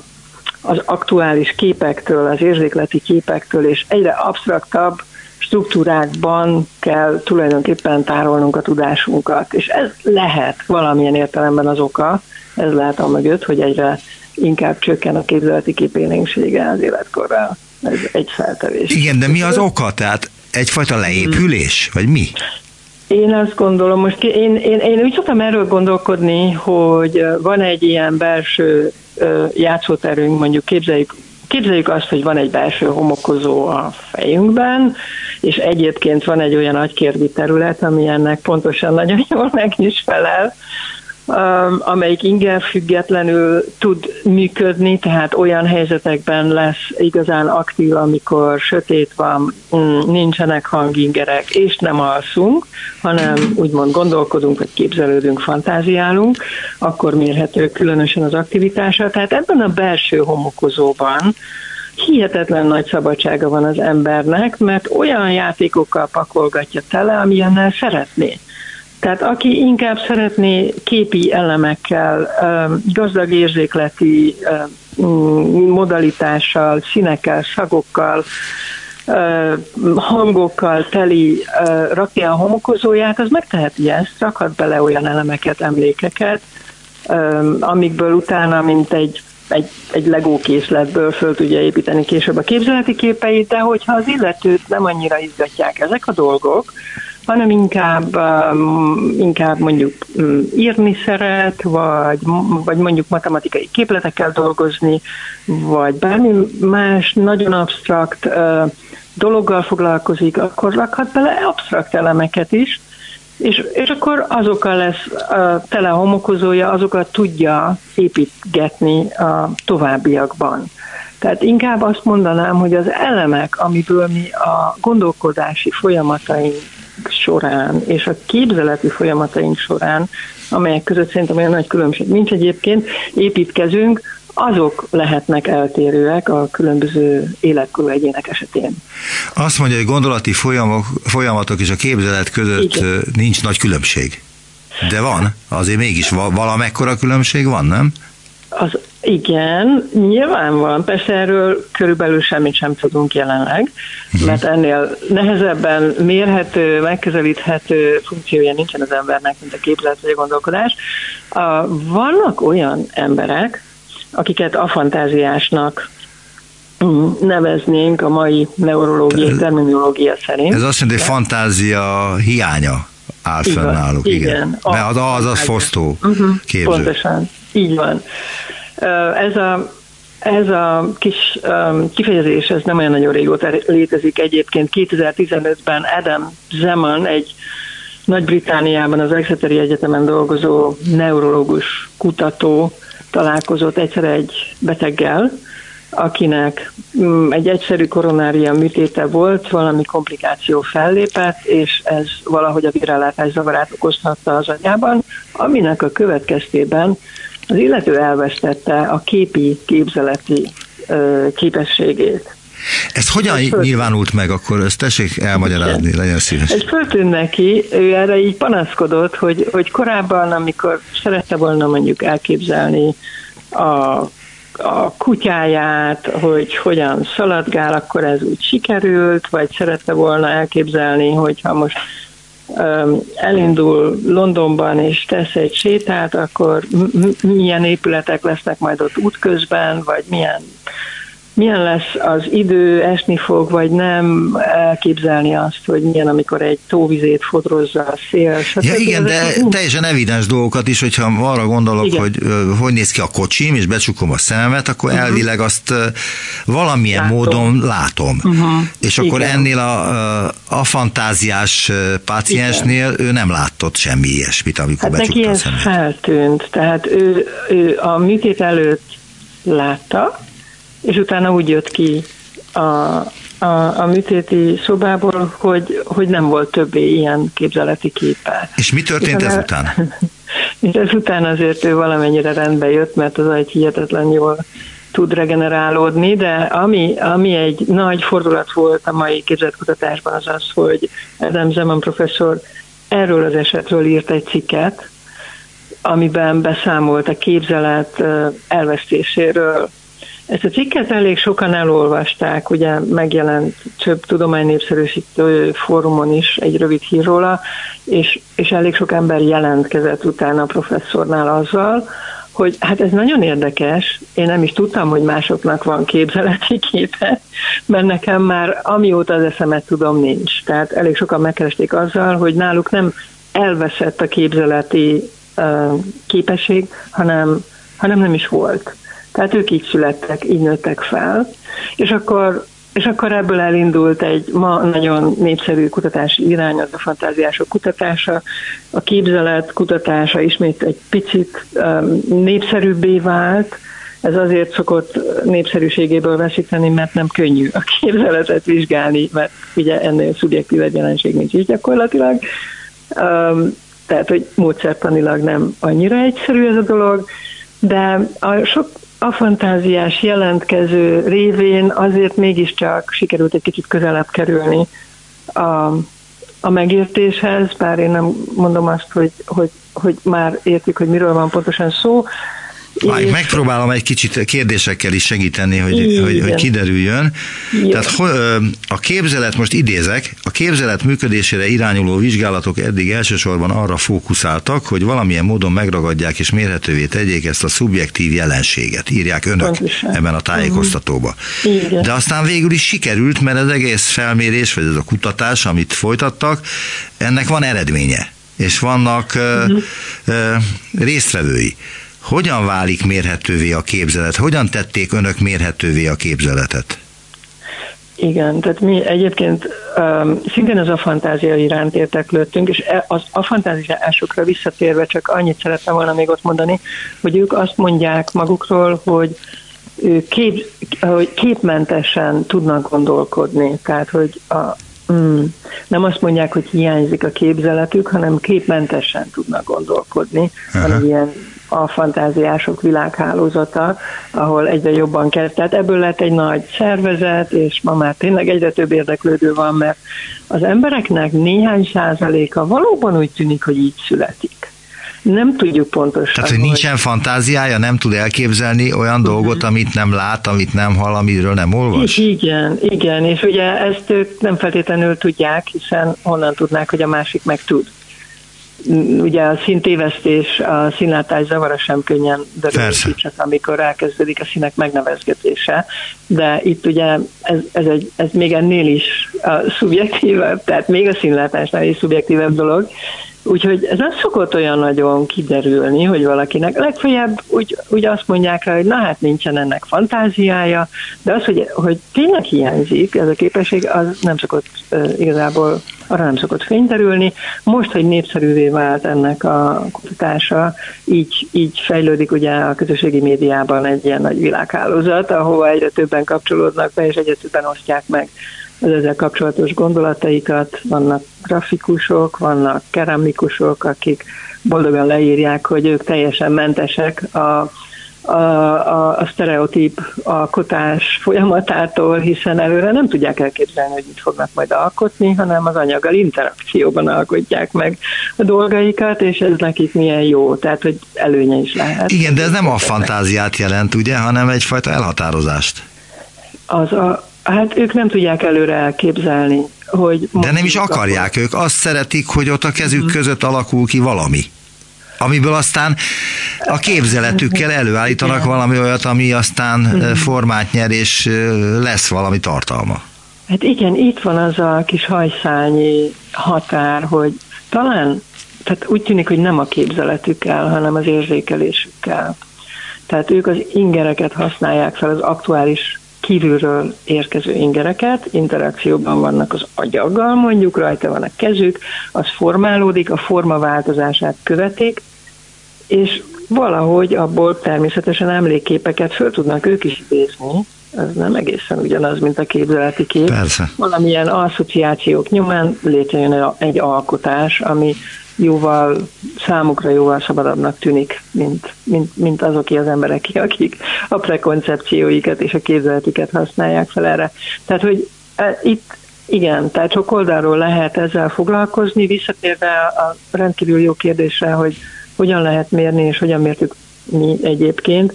az aktuális képektől, az érzékleti képektől, és egyre absztraktabb struktúrákban kell tulajdonképpen tárolnunk a tudásunkat, és ez lehet valamilyen értelemben az oka, ez lehet a mögött, hogy egyre inkább csökken a képzeleti képélénksége az életkorral. Ez egy feltevés. Igen, de mi az oka? Tehát egyfajta leépülés, vagy mi? Én azt gondolom, most én, én, én úgy szoktam erről gondolkodni, hogy van egy ilyen belső játszóterünk, mondjuk képzeljük Képzeljük azt, hogy van egy belső homokozó a fejünkben, és egyébként van egy olyan agykérdi terület, ami ennek pontosan nagyon [LAUGHS] jól meg is felel, amelyik inger függetlenül tud működni, tehát olyan helyzetekben lesz igazán aktív, amikor sötét van, mm, nincsenek hangingerek, és nem alszunk, hanem úgymond gondolkodunk, vagy képzelődünk, fantáziálunk, akkor mérhető különösen az aktivitása. Tehát ebben a belső homokozóban hihetetlen nagy szabadsága van az embernek, mert olyan játékokkal pakolgatja tele, amilyennel szeretné. Tehát aki inkább szeretné képi elemekkel, gazdag érzékleti modalitással, színekkel, szagokkal hangokkal teli rakja a homokozóját, az megteheti ezt, rakhat bele olyan elemeket, emlékeket, amikből utána, mint egy egy, egy legó készletből föl tudja építeni később a képzeleti képeit, de hogyha az illetőt nem annyira izgatják ezek a dolgok, hanem inkább, um, inkább mondjuk um, írni szeret, vagy, vagy mondjuk matematikai képletekkel dolgozni, vagy bármi más nagyon absztrakt uh, dologgal foglalkozik, akkor rakhat bele absztrakt elemeket is, és, és akkor azokkal lesz a tele homokozója, azokat tudja építgetni a továbbiakban. Tehát inkább azt mondanám, hogy az elemek, amiből mi a gondolkodási folyamataink során és a képzeleti folyamataink során, amelyek között szerintem olyan nagy különbség nincs egyébként, építkezünk, azok lehetnek eltérőek a különböző életkorú egyének esetén. Azt mondja, hogy gondolati folyamok, folyamatok és a képzelet között Igen. nincs nagy különbség. De van, azért mégis valamekkora különbség van, nem? Az igen, nyilván van. Persze erről körülbelül semmit sem tudunk jelenleg, uh-huh. mert ennél nehezebben mérhető, megközelíthető funkciója nincsen az embernek, mint a képzelet vagy a gondolkodás. Vannak olyan emberek, akiket afantáziásnak neveznénk a mai neurológiai terminológia szerint. Ez azt jelenti, hogy fantázia hiánya áll fenn náluk. Igen, igen. Mert az, az, az fosztó uh-huh, képző. Pontosan, így van. Ez a, ez a kis kifejezés, ez nem olyan nagyon régóta létezik. Egyébként 2015-ben Adam Zeman, egy Nagy-Britániában az Exeteri Egyetemen dolgozó neurológus kutató találkozott egyszer egy beteggel, akinek mm, egy egyszerű koronária műtéte volt, valami komplikáció fellépett, és ez valahogy a virálátás zavarát okozhatta az agyában, aminek a következtében az illető elvesztette a képi képzeleti képességét. Ez hogyan ez nyilvánult meg akkor? Ezt tessék elmagyarázni, legyen szíves. Ez föltűnt neki, ő erre így panaszkodott, hogy, hogy korábban, amikor szerette volna mondjuk elképzelni a, a kutyáját, hogy hogyan szaladgál, akkor ez úgy sikerült, vagy szerette volna elképzelni, hogyha most elindul Londonban és tesz egy sétát, akkor milyen épületek lesznek majd ott útközben, vagy milyen milyen lesz az idő, esni fog, vagy nem, elképzelni azt, hogy milyen, amikor egy tóvizét fodrozza a szél. Ja, igen, de teljesen evidens dolgokat is, hogyha arra gondolok, igen. hogy hogy néz ki a kocsim, és becsukom a szememet, akkor uh-huh. elvileg azt valamilyen látom. módon látom. Uh-huh. És akkor igen. ennél a, a fantáziás páciensnél igen. ő nem látott semmi ilyesmit, amikor hát becsukta neki a szemet. feltűnt, tehát ő, ő a műtét előtt látta, és utána úgy jött ki a, a, a műtéti szobából, hogy, hogy nem volt többé ilyen képzeleti képe. És mi történt és ezután? [LAUGHS] És ezután azért ő valamennyire rendbe jött, mert az egy hihetetlen jól tud regenerálódni, de ami, ami egy nagy fordulat volt a mai képzetkutatásban az az, hogy Adam Zeman professzor erről az esetről írt egy cikket, amiben beszámolt a képzelet elvesztéséről ezt a cikket elég sokan elolvasták, ugye megjelent több tudománynépszerűsítő fórumon is egy rövid hír róla, és, és elég sok ember jelentkezett utána a professzornál azzal, hogy hát ez nagyon érdekes, én nem is tudtam, hogy másoknak van képzeleti képe, mert nekem már amióta az eszemet tudom nincs. Tehát elég sokan megkeresték azzal, hogy náluk nem elveszett a képzeleti uh, képesség, hanem, hanem nem is volt. Tehát ők így születtek, így nőttek fel, és akkor és akkor ebből elindult egy ma nagyon népszerű kutatási irány, az a fantáziások kutatása, a képzelet kutatása ismét egy picit um, népszerűbbé vált, ez azért szokott népszerűségéből veszíteni, mert nem könnyű a képzeletet vizsgálni, mert ugye ennél szubjektív jelenség nincs is gyakorlatilag. Um, tehát, hogy módszertanilag nem annyira egyszerű ez a dolog, de a sok a fantáziás jelentkező révén azért mégiscsak sikerült egy kicsit közelebb kerülni a, a megértéshez, bár én nem mondom azt, hogy, hogy, hogy már értik, hogy miről van pontosan szó, És... Megpróbálom egy kicsit kérdésekkel is segíteni, hogy, hogy, hogy kiderüljön. Igen. Tehát a képzelet, most idézek, a képzelet működésére irányuló vizsgálatok eddig elsősorban arra fókuszáltak, hogy valamilyen módon megragadják és mérhetővé tegyék ezt a szubjektív jelenséget, írják önök Pontosan. ebben a tájékoztatóba. Igen. De aztán végül is sikerült, mert az egész felmérés, vagy ez a kutatás, amit folytattak, ennek van eredménye, és vannak uh-huh. résztvevői. Hogyan válik mérhetővé a képzelet? Hogyan tették önök mérhetővé a képzeletet? Igen, tehát mi egyébként um, szintén az a fantázia iránt érteklődtünk, és e, az a fantáziásokra visszatérve csak annyit szerettem volna még ott mondani, hogy ők azt mondják magukról, hogy kép, hogy képmentesen tudnak gondolkodni, tehát hogy a, mm, nem azt mondják, hogy hiányzik a képzeletük, hanem képmentesen tudnak gondolkodni, uh-huh. hanem ilyen a fantáziások világhálózata, ahol egyre jobban kell. Tehát ebből lett egy nagy szervezet, és ma már tényleg egyre több érdeklődő van, mert az embereknek néhány százaléka valóban úgy tűnik, hogy így születik. Nem tudjuk pontosan. Tehát, hogy nincsen hogy... fantáziája, nem tud elképzelni olyan uh-huh. dolgot, amit nem lát, amit nem hall, amiről nem olvas? Igen, igen, és ugye ezt ők nem feltétlenül tudják, hiszen honnan tudnák, hogy a másik meg tud ugye a szintévesztés, a színlátás zavara sem könnyen derül csak amikor elkezdődik a színek megnevezgetése, de itt ugye ez, ez, egy, ez még ennél is a szubjektívebb, tehát még a színlátásnál is szubjektívebb dolog, Úgyhogy ez nem szokott olyan nagyon kiderülni, hogy valakinek legfeljebb úgy, úgy azt mondják rá, hogy na hát nincsen ennek fantáziája, de az, hogy, hogy tényleg hiányzik ez a képesség, az nem szokott uh, igazából arra nem szokott fényderülni. Most, hogy népszerűvé vált ennek a kutatása, így, így fejlődik ugye a közösségi médiában egy ilyen nagy világhálózat, ahova egyre többen kapcsolódnak be, és egyre többen osztják meg az ezzel kapcsolatos gondolataikat. Vannak grafikusok, vannak keramikusok, akik boldogan leírják, hogy ők teljesen mentesek a a, a, a sztereotíp alkotás folyamatától, hiszen előre nem tudják elképzelni, hogy mit fognak majd alkotni, hanem az anyaggal interakcióban alkotják meg a dolgaikat, és ez nekik milyen jó, tehát hogy előnye is lehet. Igen, de ez nem a fantáziát jelent, ugye, hanem egyfajta elhatározást. Az a, hát ők nem tudják előre elképzelni, hogy... De nem is akarják, ők azt szeretik, hogy ott a kezük hmm. között alakul ki valami amiből aztán a képzeletükkel előállítanak Igen. valami olyat, ami aztán Igen. formát nyer, és lesz valami tartalma. Hát igen, itt van az a kis hajszányi határ, hogy talán, tehát úgy tűnik, hogy nem a képzeletükkel, hanem az érzékelésükkel. Tehát ők az ingereket használják fel, az aktuális kívülről érkező ingereket, interakcióban vannak az agyaggal, mondjuk rajta van a kezük, az formálódik, a forma változását követik, és valahogy abból természetesen emlékképeket föl tudnak ők is idézni, ez nem egészen ugyanaz, mint a képzeleti kép. Persze. Valamilyen asszociációk nyomán létrejön egy alkotás, ami jóval, számukra jóval szabadabbnak tűnik, mint, mint, mint azok az emberek, akik a prekoncepcióikat és a képzeletiket használják fel erre. Tehát, hogy e, itt igen, tehát sok oldalról lehet ezzel foglalkozni, visszatérve a rendkívül jó kérdésre, hogy hogyan lehet mérni, és hogyan mértük mi egyébként.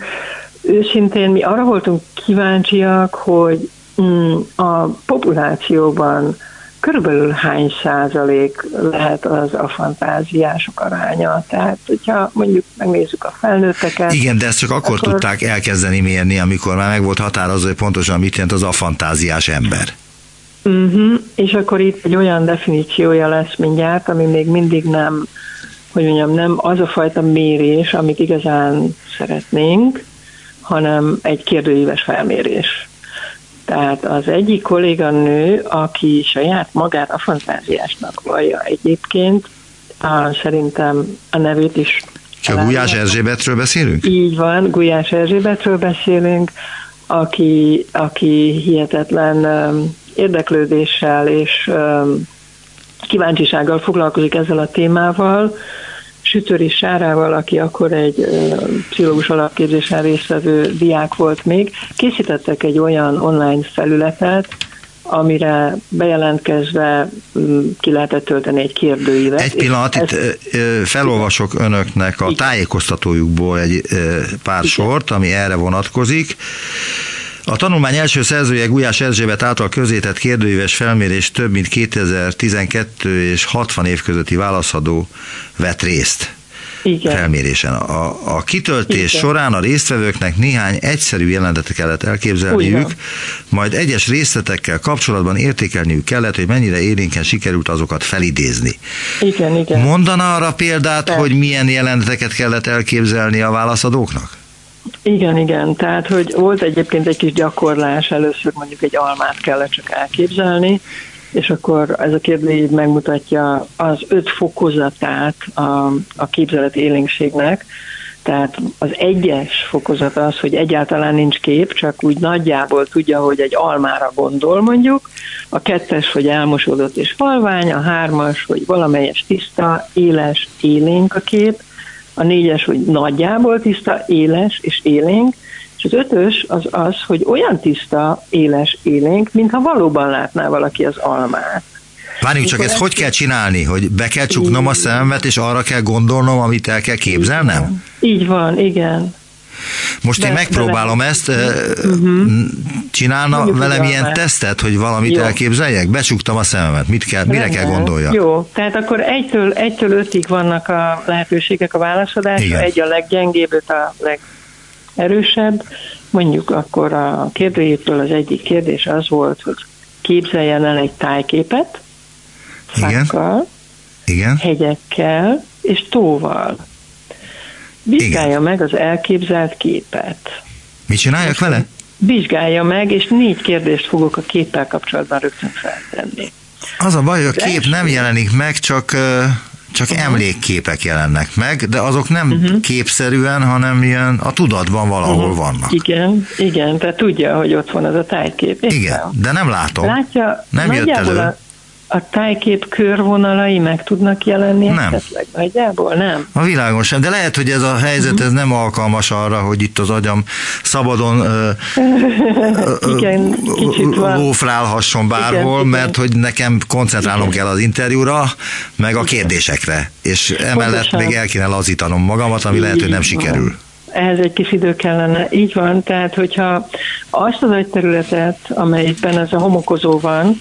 Őszintén mi arra voltunk kíváncsiak, hogy mm, a populációban körülbelül hány százalék lehet az a fantáziások aránya. Tehát, hogyha mondjuk megnézzük a felnőtteket. Igen, de ezt csak akkor, akkor tudták elkezdeni mérni, amikor már meg volt határozva, hogy pontosan mit jelent az a fantáziás ember. Uh-huh. És akkor itt egy olyan definíciója lesz mindjárt, ami még mindig nem, hogy mondjam, nem az a fajta mérés, amit igazán szeretnénk, hanem egy kérdőíves felmérés. Tehát az egyik kolléganő, aki saját magát a fantáziásnak vallja egyébként, a, szerintem a nevét is csak Gulyás Erzsébetről beszélünk? Így van, Gulyás Erzsébetről beszélünk, aki, aki hihetetlen érdeklődéssel és kíváncsisággal foglalkozik ezzel a témával, Sütöri Sárával, aki akkor egy pszichológus alapképzésen résztvevő diák volt még, készítettek egy olyan online felületet, amire bejelentkezve mm, ki lehetett tölteni egy kérdőívet. Egy pillanat, itt felolvasok önöknek a tájékoztatójukból egy pár Igen. sort, ami erre vonatkozik. A tanulmány első szerzője Gulyás Erzsébet által közétett kérdőíves felmérés több mint 2012 és 60 év közötti válaszadó vett részt. Igen. felmérésen. A, a kitöltés Igen. során a résztvevőknek néhány egyszerű jelentetet kellett elképzelniük, majd egyes részletekkel kapcsolatban értékelniük kellett, hogy mennyire élénken sikerült azokat felidézni. Igen, igen. Mondana arra példát, De. hogy milyen jelenteket kellett elképzelni a válaszadóknak? Igen, igen. Tehát, hogy volt egyébként egy kis gyakorlás, először mondjuk egy almát kellett csak elképzelni, és akkor ez a kérdőív megmutatja az öt fokozatát a, a képzelet élénkségnek, tehát az egyes fokozat az, hogy egyáltalán nincs kép, csak úgy nagyjából tudja, hogy egy almára gondol mondjuk, a kettes, hogy elmosódott és falvány, a hármas, hogy valamelyes tiszta, éles, élénk a kép, a négyes, hogy nagyjából tiszta, éles és élénk, és az ötös az az, hogy olyan tiszta, éles, élénk, mintha valóban látná valaki az almát. Várjunk csak, ezt hogy kell csinálni? Hogy be kell csuknom a szememet, és arra kell gondolnom, amit el kell képzelnem? Így van, igen. Most de, én megpróbálom de ezt, uh-huh. csinálna Mondjuk velem ilyen már. tesztet, hogy valamit Jó. elképzeljek? Becsuktam a szememet, mit kell, mire kell gondolja? Jó, tehát akkor egytől, egytől ötig vannak a lehetőségek a válaszadásra, egy a leggyengébb, öt a legerősebb. Mondjuk akkor a kérdőjétől az egyik kérdés az volt, hogy képzeljen el egy tájképet, fákkal, Igen. hegyekkel és tóval. Vizsgálja Igen. meg az elképzelt képet. Mit csináljak vele? Vizsgálja meg, és négy kérdést fogok a képpel kapcsolatban rögtön feltenni. Az a baj, hogy a kép nem jelenik meg, csak csak uh-huh. emlékképek jelennek meg, de azok nem uh-huh. képszerűen, hanem ilyen a tudatban valahol uh-huh. vannak. Igen, igen, tehát tudja, hogy ott van az a tájkép. Igen, de nem látom. Látja, nem jött elő. A, a tájkép körvonalai meg tudnak jelenni nem. esetleg nagyjából? Nem. A világon sem, de lehet, hogy ez a helyzet ez nem alkalmas arra, hogy itt az agyam szabadon igen, kicsit lófrálhasson bárhol, igen, mert igen. hogy nekem koncentrálnom igen. kell az interjúra, meg a kérdésekre, és emellett Pontosan. még el kéne lazítanom magamat, ami lehet, hogy nem sikerül ehhez egy kis idő kellene. Így van, tehát hogyha azt az agyterületet, amelyikben ez a homokozó van,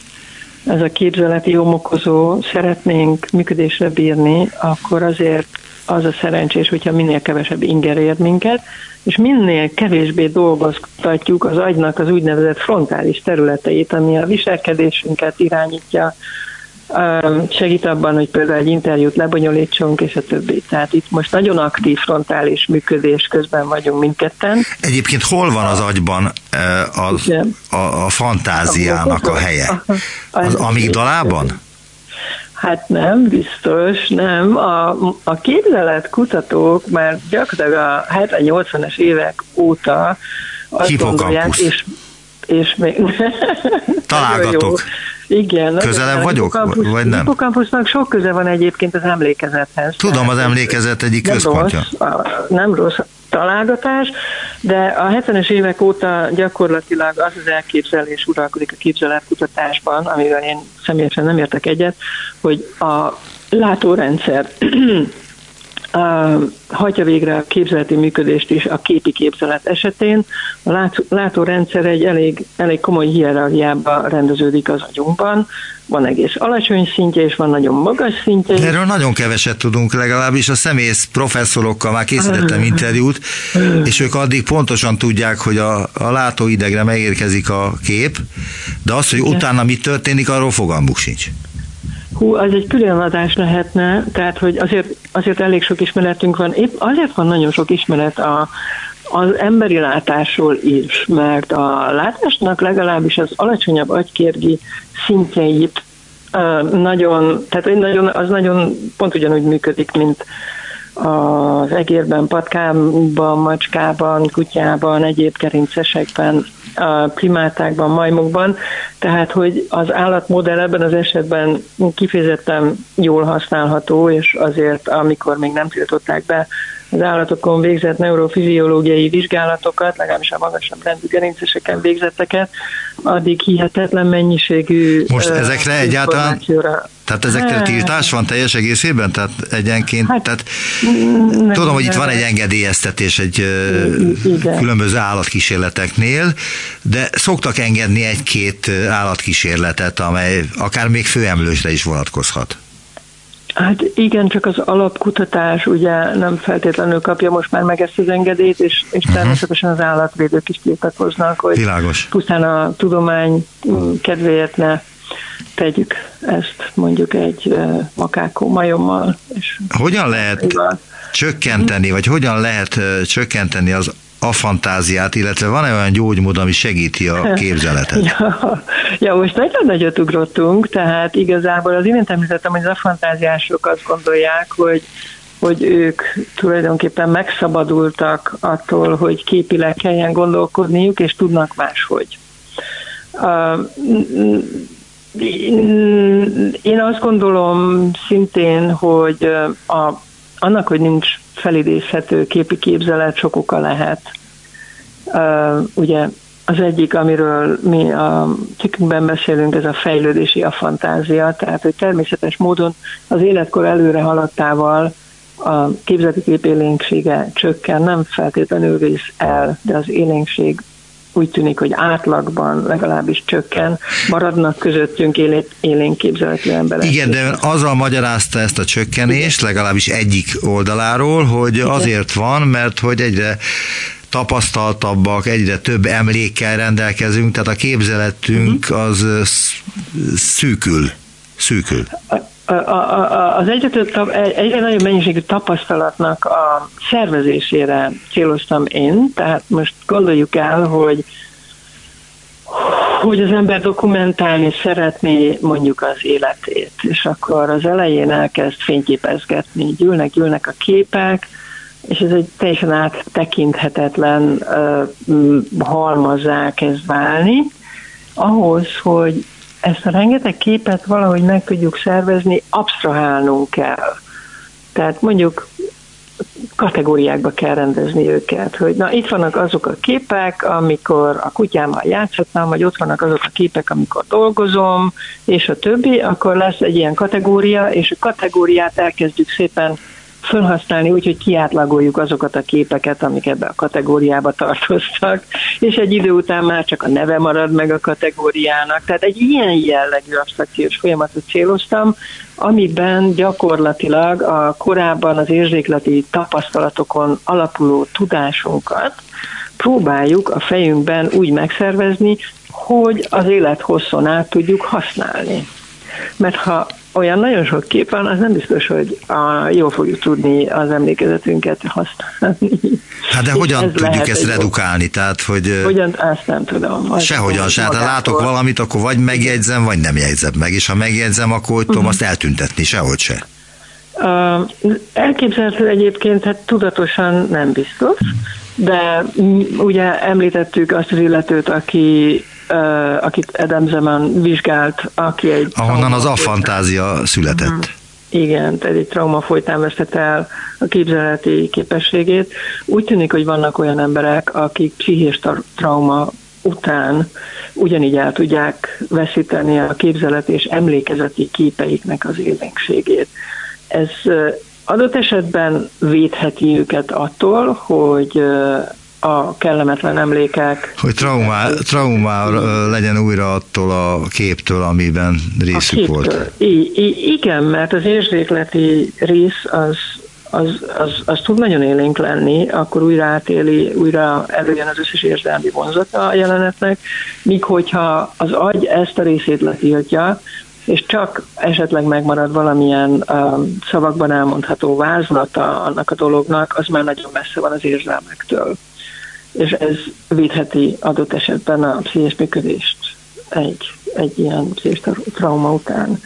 ez a képzeleti homokozó szeretnénk működésre bírni, akkor azért az a szerencsés, hogyha minél kevesebb inger ér minket, és minél kevésbé dolgoztatjuk az agynak az úgynevezett frontális területeit, ami a viselkedésünket irányítja, segít abban, hogy például egy interjút lebonyolítsunk, és a többi. Tehát itt most nagyon aktív frontális működés közben vagyunk mindketten. Egyébként hol van az agyban az, a, a fantáziának a helye? Az amigdalában? Hát nem, biztos, nem. A, a képzelet kutatók már gyakorlatilag a 70-80-es évek óta azt gondolják, és, és még... [LAUGHS] Találgatok. Igen. Közelebb vagyok, vagy nem? Hippocampusnak sok köze van egyébként az emlékezethez. Tudom, az emlékezet egyik nem központja. Rossz, nem rossz találgatás, de a 70-es évek óta gyakorlatilag az az elképzelés uralkodik a képzeletkutatásban, amivel én személyesen nem értek egyet, hogy a látórendszer hagyja végre a képzeleti működést is a képi képzelet esetén. A látórendszer egy elég, elég komoly hierarchiába rendeződik az agyunkban. Van egész alacsony szintje, és van nagyon magas szintje. De erről nagyon keveset tudunk, legalábbis a szemész professzorokkal már készítettem interjút, és ők addig pontosan tudják, hogy a, a látóidegre megérkezik a kép, de az, hogy utána mi történik, arról fogalmuk sincs. Hú, az egy külön adás lehetne, tehát hogy azért, azért elég sok ismeretünk van. Épp azért van nagyon sok ismeret a, az emberi látásról is, mert a látásnak legalábbis az alacsonyabb agykérgi szintjeit nagyon, tehát nagyon, az nagyon pont ugyanúgy működik, mint az egérben, patkában, macskában, kutyában, egyéb kerincesekben, a primátákban, majmokban, tehát hogy az állatmodell ebben az esetben kifejezetten jól használható, és azért amikor még nem tiltották be az állatokon végzett neurofiziológiai vizsgálatokat, legalábbis a magasabb rendű gerinceseken végzetteket, addig hihetetlen mennyiségű Most ezekre egyáltalán, tehát ezekre hát, tiltás van teljes egészében? Tehát egyenként, hát, tehát nem, tudom, hogy itt van egy engedélyeztetés egy igen. különböző állatkísérleteknél, de szoktak engedni egy-két állatkísérletet, amely akár még főemlősre is vonatkozhat. Hát igen, csak az alapkutatás ugye nem feltétlenül kapja most már meg ezt az engedélyt, és, és uh-huh. természetesen az állatvédők is tiltakoznak, hogy Világos. pusztán a tudomány kedvéért ne tegyük ezt mondjuk egy makákó majommal. És hogyan lehet csökkenteni, vagy hogyan lehet csökkenteni az a fantáziát, illetve van-e olyan gyógymód, ami segíti a [LAUGHS] képzeletet? ja, ja, most nagyon nagyot ugrottunk, tehát igazából az imént említettem, hogy az a fantáziások azt gondolják, hogy hogy ők tulajdonképpen megszabadultak attól, hogy képileg kelljen gondolkodniuk, és tudnak máshogy. Én azt gondolom szintén, hogy a, annak, hogy nincs felidézhető képi képzelet, sok oka lehet. Ugye az egyik, amiről mi a cikkünkben beszélünk, ez a fejlődési a fantázia, tehát hogy természetes módon az életkor előre haladtával a képzeti kép élénksége csökken, nem feltétlenül vész el, de az élénkség úgy tűnik, hogy átlagban legalábbis csökken, maradnak közöttünk élénk képzeletű emberek. Igen, de azzal magyarázta ezt a csökkenést, legalábbis egyik oldaláról, hogy Igen. azért van, mert hogy egyre tapasztaltabbak, egyre több emlékkel rendelkezünk, tehát a képzeletünk mhm. az szűkül. Szűkül az egyre, több, egyre nagyobb mennyiségű tapasztalatnak a szervezésére céloztam én, tehát most gondoljuk el, hogy hogy az ember dokumentálni szeretné mondjuk az életét, és akkor az elején elkezd fényképezgetni, gyűlnek, gyűlnek a képek, és ez egy teljesen áttekinthetetlen uh, halmazzá kezd válni, ahhoz, hogy ezt a rengeteg képet valahogy meg tudjuk szervezni, absztrahálnunk kell. Tehát mondjuk kategóriákba kell rendezni őket, hogy na itt vannak azok a képek, amikor a kutyámmal játszhatnám, vagy ott vannak azok a képek, amikor dolgozom, és a többi, akkor lesz egy ilyen kategória, és a kategóriát elkezdjük szépen felhasználni úgy, hogy kiátlagoljuk azokat a képeket, amik ebbe a kategóriába tartoztak, és egy idő után már csak a neve marad meg a kategóriának. Tehát egy ilyen jellegű abstrakciós folyamatot céloztam, amiben gyakorlatilag a korábban az érzékleti tapasztalatokon alapuló tudásunkat próbáljuk a fejünkben úgy megszervezni, hogy az élet hosszon át tudjuk használni. Mert ha olyan nagyon sok kép van, az nem biztos, hogy a, jól fogjuk tudni az emlékezetünket használni. Hát de hogyan tudjuk ezt redukálni? Tehát, hogy hogyan, ezt nem tudom. Sehogyan se. Hát ha látok valamit, akkor vagy megjegyzem, vagy nem jegyzem meg. És ha megjegyzem, akkor hogy tudom uh-huh. azt eltüntetni, sehogy se. Uh, elképzelhető egyébként, hát tudatosan nem biztos, de ugye említettük azt az illetőt, aki akit Adam Zeman vizsgált, aki egy... Ahonnan az a fantázia született. Uh-huh. Igen, tehát egy trauma folytán vesztette el a képzeleti képességét. Úgy tűnik, hogy vannak olyan emberek, akik pszichés trauma után ugyanígy el tudják veszíteni a képzelet és emlékezeti képeiknek az élénkségét. Ez adott esetben védheti őket attól, hogy a kellemetlen emlékek. Hogy traumá, traumá legyen újra attól a képtől, amiben részük képtől. volt. I, I, igen, mert az érzékleti rész az, az, az, az tud nagyon élénk lenni, akkor újra átéli, újra előjön az összes érzelmi vonzata a jelenetnek, míg hogyha az agy ezt a részét letiltja, és csak esetleg megmarad valamilyen uh, szavakban elmondható vázlata annak a dolognak, az már nagyon messze van az érzelmektől és ez védheti adott esetben a pszichés működést egy, egy ilyen pszichés trauma után.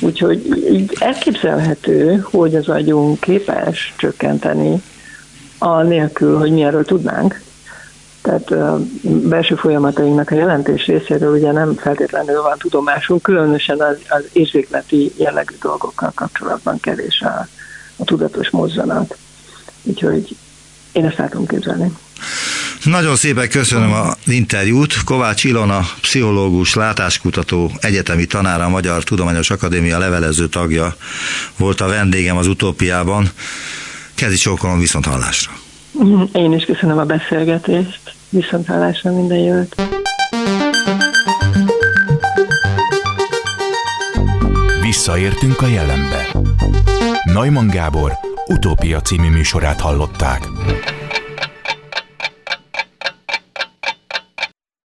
Úgyhogy így elképzelhető, hogy az agyunk képes csökkenteni a nélkül, hogy mi erről tudnánk. Tehát a belső folyamatainknak a jelentés részéről ugye nem feltétlenül van tudomásunk, különösen az, az érzékleti jellegű dolgokkal kapcsolatban kevés a, a tudatos mozzanat. Úgyhogy én ezt látom képzelni. Nagyon szépen köszönöm az interjút. Kovács Ilona, pszichológus, látáskutató, egyetemi tanára, a Magyar Tudományos Akadémia levelező tagja volt a vendégem az utópiában. Kezi csókolom viszont hallásra. Én is köszönöm a beszélgetést. Viszont hallásra minden jót. Visszaértünk a jelenbe. Neumann Gábor utópia című műsorát hallották.